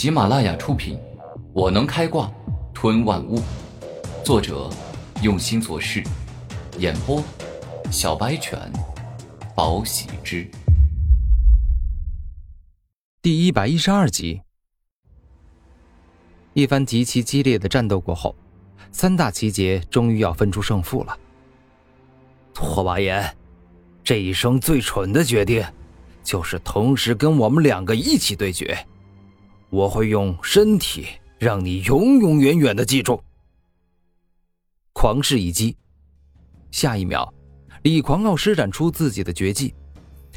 喜马拉雅出品，《我能开挂吞万物》，作者用心做事，演播小白犬，宝喜之。第一百一十二集，一番极其激烈的战斗过后，三大奇杰终于要分出胜负了。拓跋炎，这一生最蠢的决定，就是同时跟我们两个一起对决。我会用身体让你永永远远的记住。狂势一击，下一秒，李狂傲施展出自己的绝技。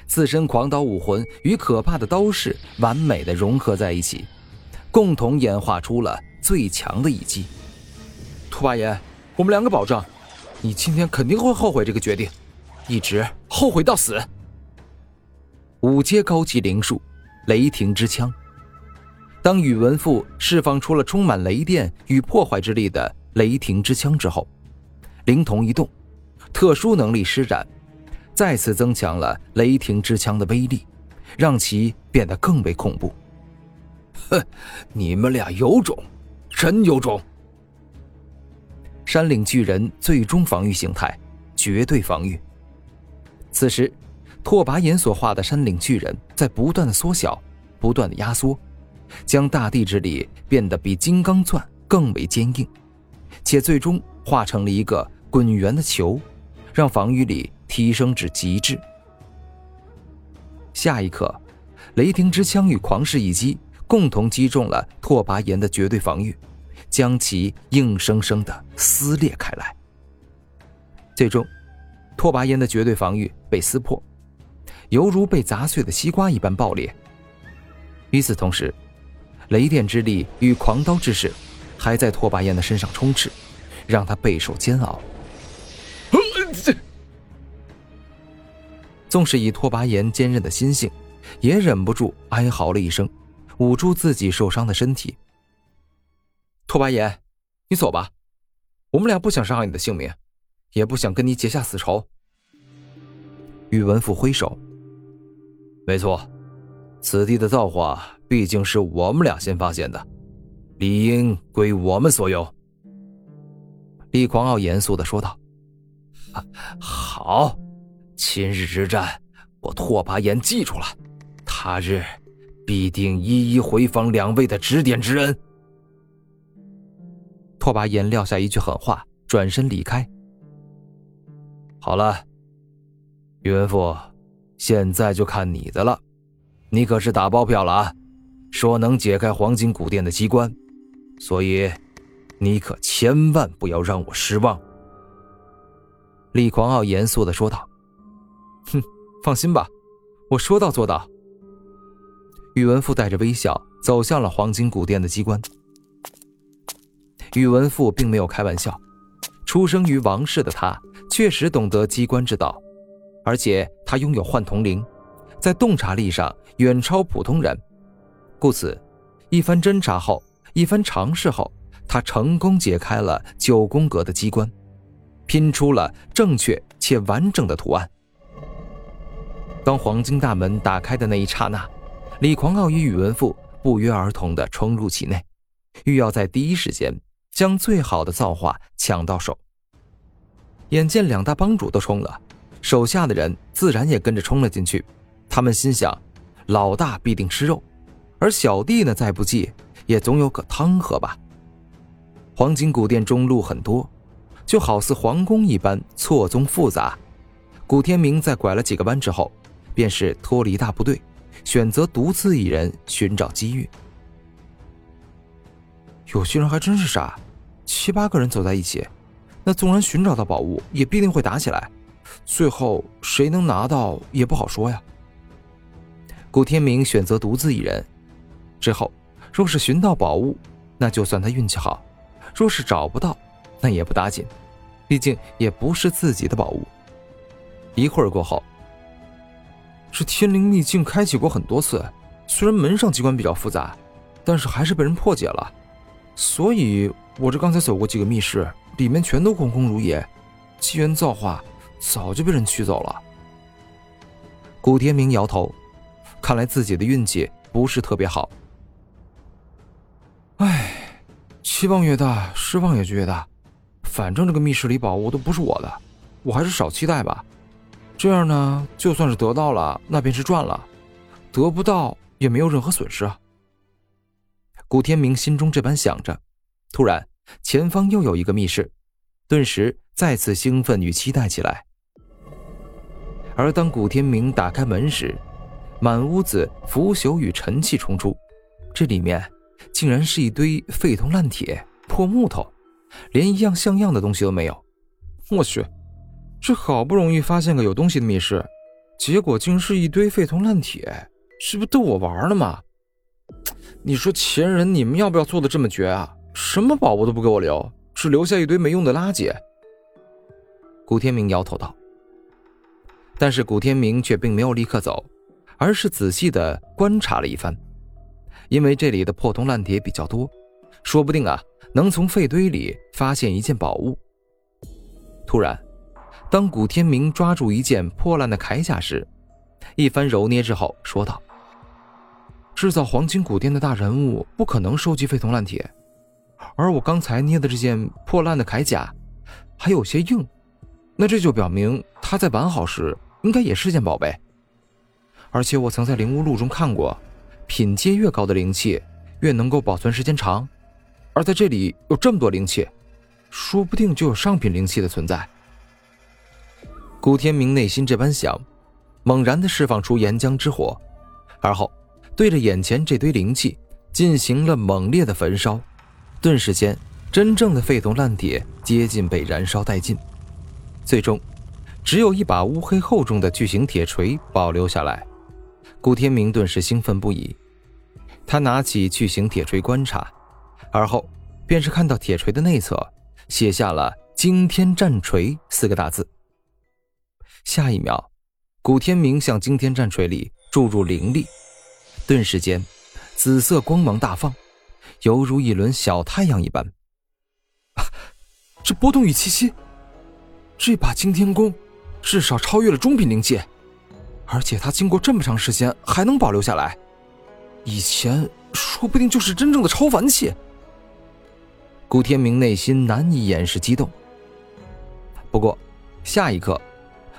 自身狂刀武魂与可怕的刀势完美的融合在一起，共同演化出了最强的一击。兔八爷，我们两个保证，你今天肯定会后悔这个决定，一直后悔到死。五阶高级灵术，雷霆之枪。当宇文赋释放出了充满雷电与破坏之力的雷霆之枪之后，灵瞳一动，特殊能力施展。再次增强了雷霆之枪的威力，让其变得更为恐怖。哼，你们俩有种，真有种！山岭巨人最终防御形态，绝对防御。此时，拓跋炎所化的山岭巨人在不断的缩小，不断的压缩，将大地之力变得比金刚钻更为坚硬，且最终化成了一个滚圆的球，让防御力。提升至极致。下一刻，雷霆之枪与狂势一击共同击中了拓跋炎的绝对防御，将其硬生生的撕裂开来。最终，拓跋炎的绝对防御被撕破，犹如被砸碎的西瓜一般爆裂。与此同时，雷电之力与狂刀之势还在拓跋炎的身上充斥，让他备受煎熬。纵使以拓跋炎坚韧的心性，也忍不住哀嚎了一声，捂住自己受伤的身体。拓跋炎，你走吧，我们俩不想伤害你的性命，也不想跟你结下死仇。宇文赋挥手。没错，此地的造化毕竟是我们俩先发现的，理应归我们所有。李狂傲严肃的说道：“好。”今日之战，我拓跋炎记住了，他日必定一一回访两位的指点之恩。拓跋炎撂下一句狠话，转身离开。好了，宇文赋，现在就看你的了，你可是打包票了啊，说能解开黄金古殿的机关，所以你可千万不要让我失望。李狂傲严肃的说道。哼，放心吧，我说到做到。宇文赋带着微笑走向了黄金古殿的机关。宇文赋并没有开玩笑，出生于王室的他确实懂得机关之道，而且他拥有幻瞳灵，在洞察力上远超普通人。故此，一番侦查后，一番尝试后，他成功解开了九宫格的机关，拼出了正确且完整的图案。当黄金大门打开的那一刹那，李狂傲与宇文赋不约而同地冲入其内，欲要在第一时间将最好的造化抢到手。眼见两大帮主都冲了，手下的人自然也跟着冲了进去。他们心想，老大必定吃肉，而小弟呢，再不济也总有个汤喝吧。黄金古殿中路很多，就好似皇宫一般错综复杂。古天明在拐了几个弯之后。便是脱离大部队，选择独自一人寻找机遇。有些人还真是傻，七八个人走在一起，那纵然寻找到宝物，也必定会打起来，最后谁能拿到也不好说呀。古天明选择独自一人，之后若是寻到宝物，那就算他运气好；若是找不到，那也不打紧，毕竟也不是自己的宝物。一会儿过后。这天灵秘境开启过很多次，虽然门上机关比较复杂，但是还是被人破解了。所以，我这刚才走过几个密室，里面全都空空如也，机缘造化早就被人取走了。古天明摇头，看来自己的运气不是特别好。唉期望越大，失望也就越大。反正这个密室里宝物都不是我的，我还是少期待吧。这样呢，就算是得到了，那便是赚了；得不到，也没有任何损失啊。古天明心中这般想着，突然前方又有一个密室，顿时再次兴奋与期待起来。而当古天明打开门时，满屋子腐朽与尘气冲出，这里面竟然是一堆废铜烂铁、破木头，连一样像样的东西都没有。我去，这好不容易发现个有东西的密室，结果竟是一堆废铜烂铁，这不逗我玩呢吗？你说前人你们要不要做的这么绝啊？什么宝物都不给我留，只留下一堆没用的垃圾。古天明摇头道。但是古天明却并没有立刻走，而是仔细的观察了一番，因为这里的破铜烂铁比较多，说不定啊能从废堆里发现一件宝物。突然，当古天明抓住一件破烂的铠甲时，一番揉捏之后说道：“制造黄金古殿的大人物不可能收集废铜烂铁，而我刚才捏的这件破烂的铠甲还有些硬。”那这就表明他在完好时应该也是件宝贝，而且我曾在灵物录中看过，品阶越高的灵气越能够保存时间长，而在这里有这么多灵气，说不定就有上品灵气的存在。古天明内心这般想，猛然的释放出岩浆之火，而后对着眼前这堆灵气进行了猛烈的焚烧，顿时间，真正的废铜烂铁接近被燃烧殆尽。最终，只有一把乌黑厚重的巨型铁锤保留下来。古天明顿时兴奋不已，他拿起巨型铁锤观察，而后便是看到铁锤的内侧写下了“惊天战锤”四个大字。下一秒，古天明向惊天战锤里注入灵力，顿时间，紫色光芒大放，犹如一轮小太阳一般。这波动与气息！这把惊天弓，至少超越了中品灵器，而且它经过这么长时间还能保留下来，以前说不定就是真正的超凡器。古天明内心难以掩饰激动。不过，下一刻，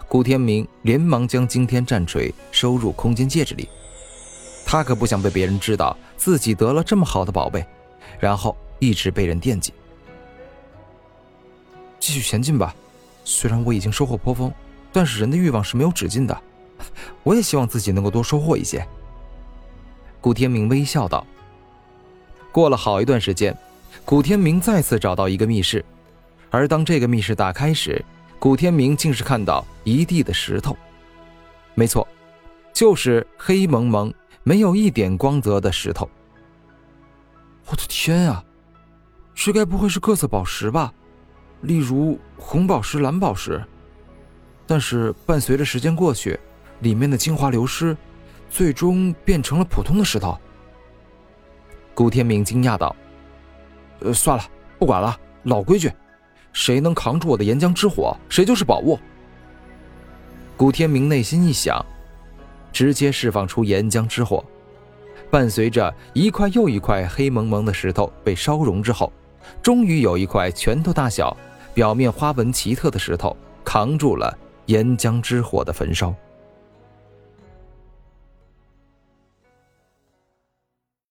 古天明连忙将惊天战锤收入空间戒指里，他可不想被别人知道自己得了这么好的宝贝，然后一直被人惦记。继续前进吧。虽然我已经收获颇丰，但是人的欲望是没有止境的。我也希望自己能够多收获一些。古天明微笑道。过了好一段时间，古天明再次找到一个密室，而当这个密室打开时，古天明竟是看到一地的石头。没错，就是黑蒙蒙、没有一点光泽的石头。我的天啊，这该不会是各色宝石吧？例如红宝石、蓝宝石，但是伴随着时间过去，里面的精华流失，最终变成了普通的石头。古天明惊讶道：“呃，算了，不管了，老规矩，谁能扛住我的岩浆之火，谁就是宝物。”古天明内心一想，直接释放出岩浆之火，伴随着一块又一块黑蒙蒙的石头被烧融之后，终于有一块拳头大小。表面花纹奇特的石头扛住了岩浆之火的焚烧。